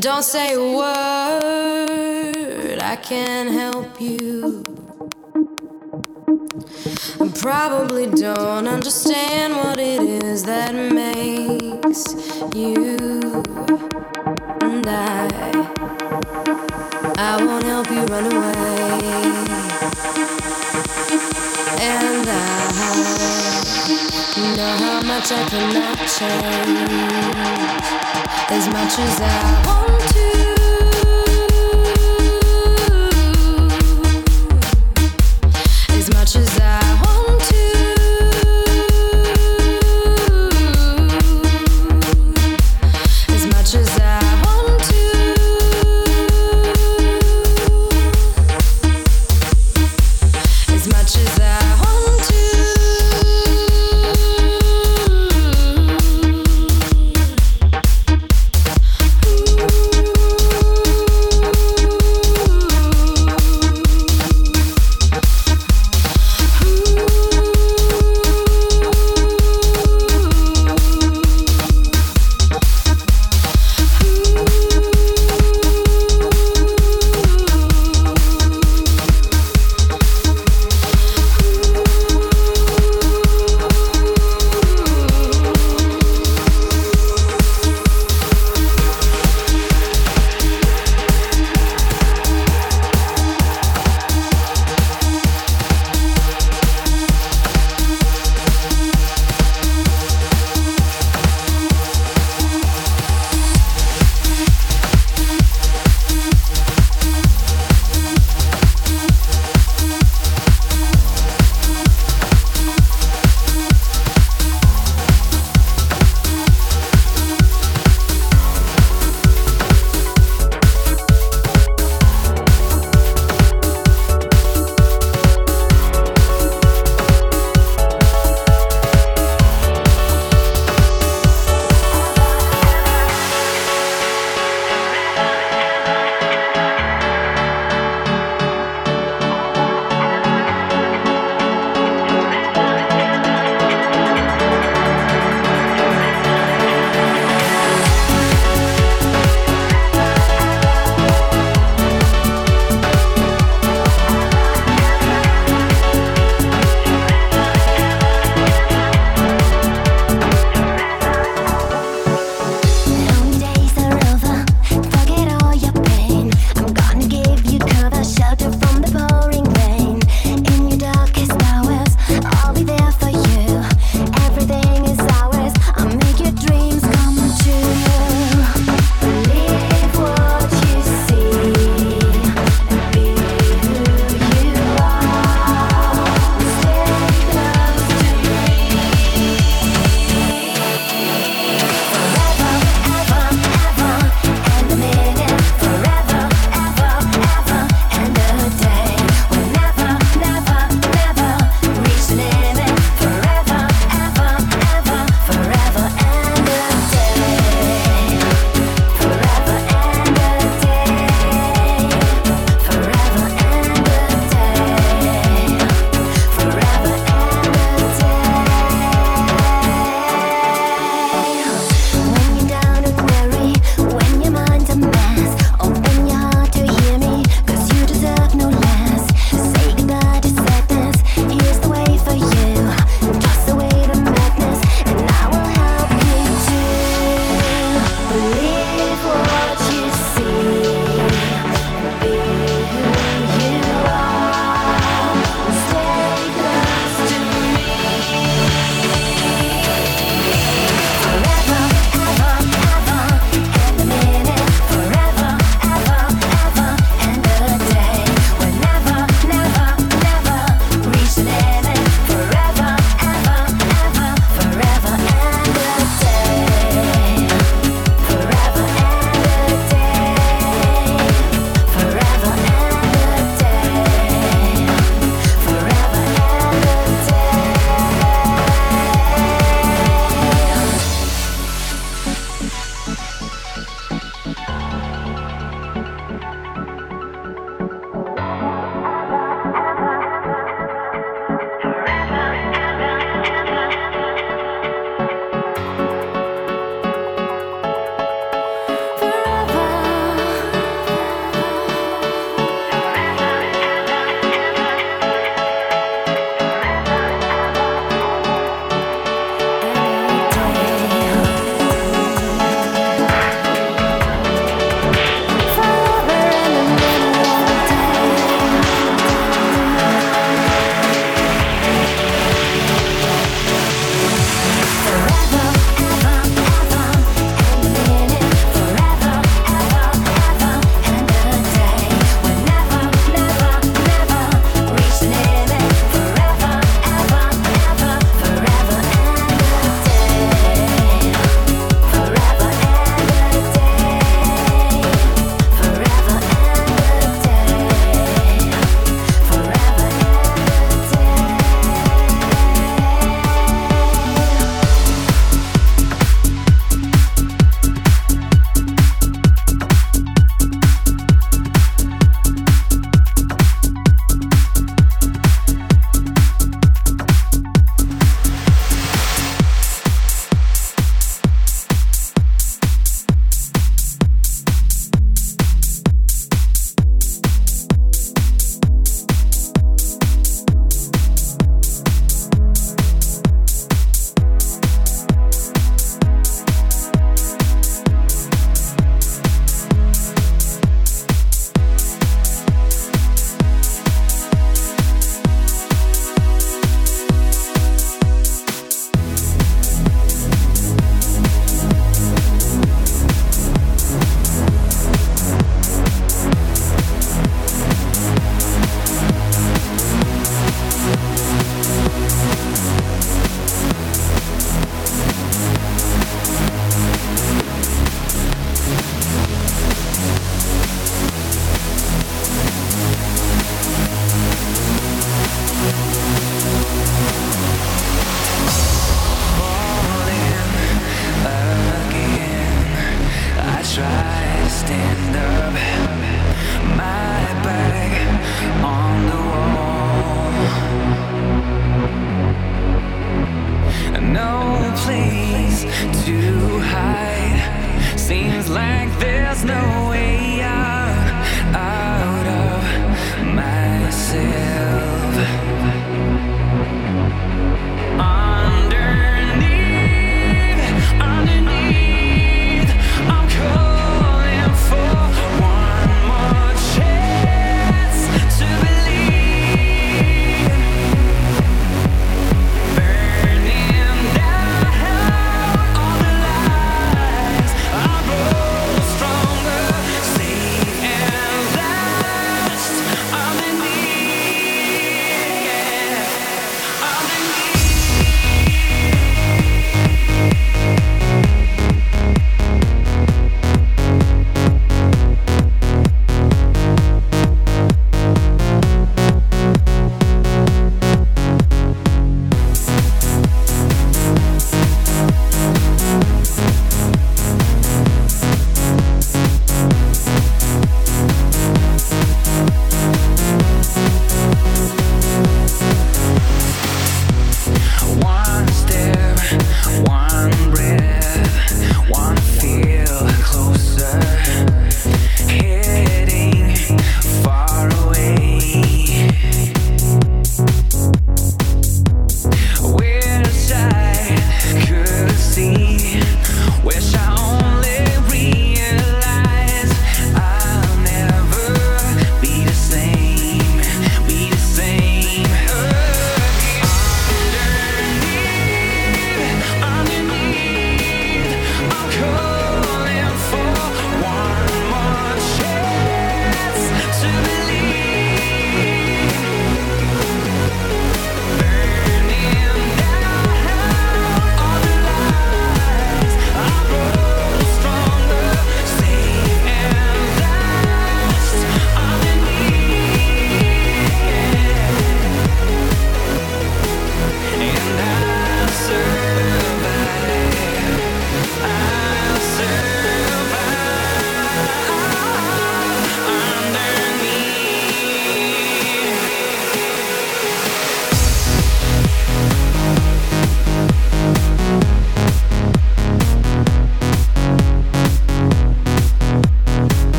Don't say a word, I can't help you. I probably don't understand what it is that makes you and I. I won't help you run away. I know how much I cannot change as much as I want.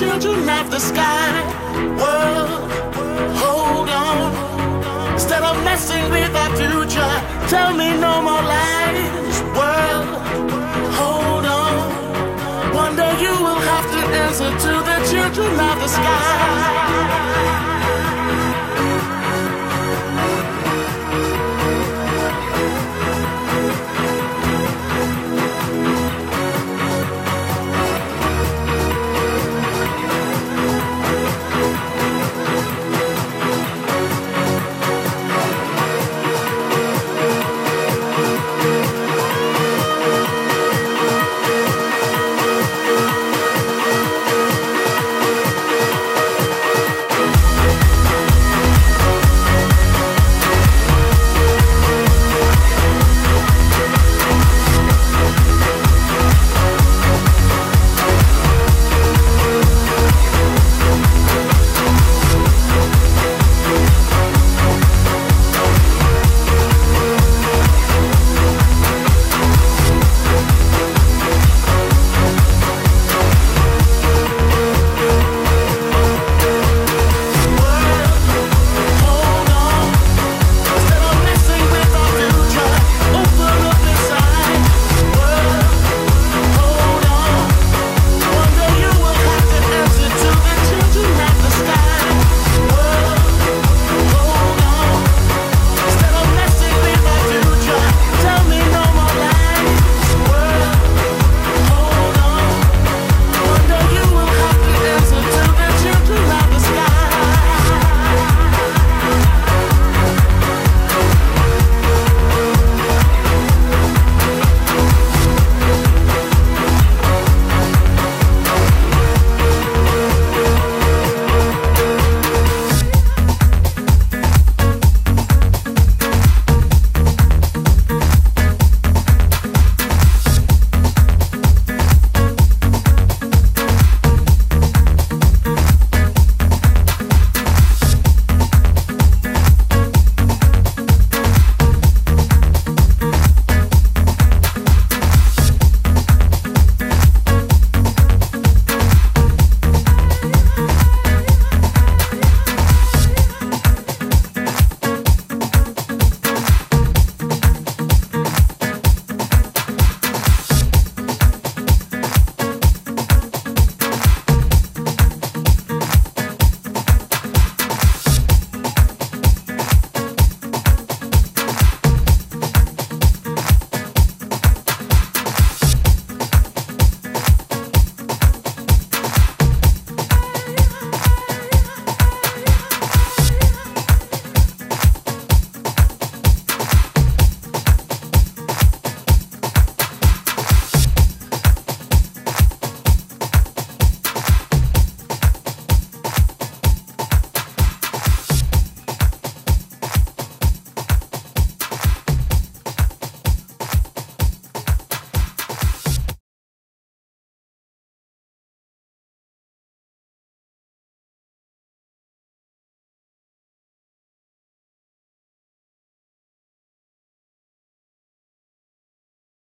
Children of the sky. World, hold on. Instead of messing with our future, tell me no more lies. World, hold on. One day you will have to answer to the children of the sky.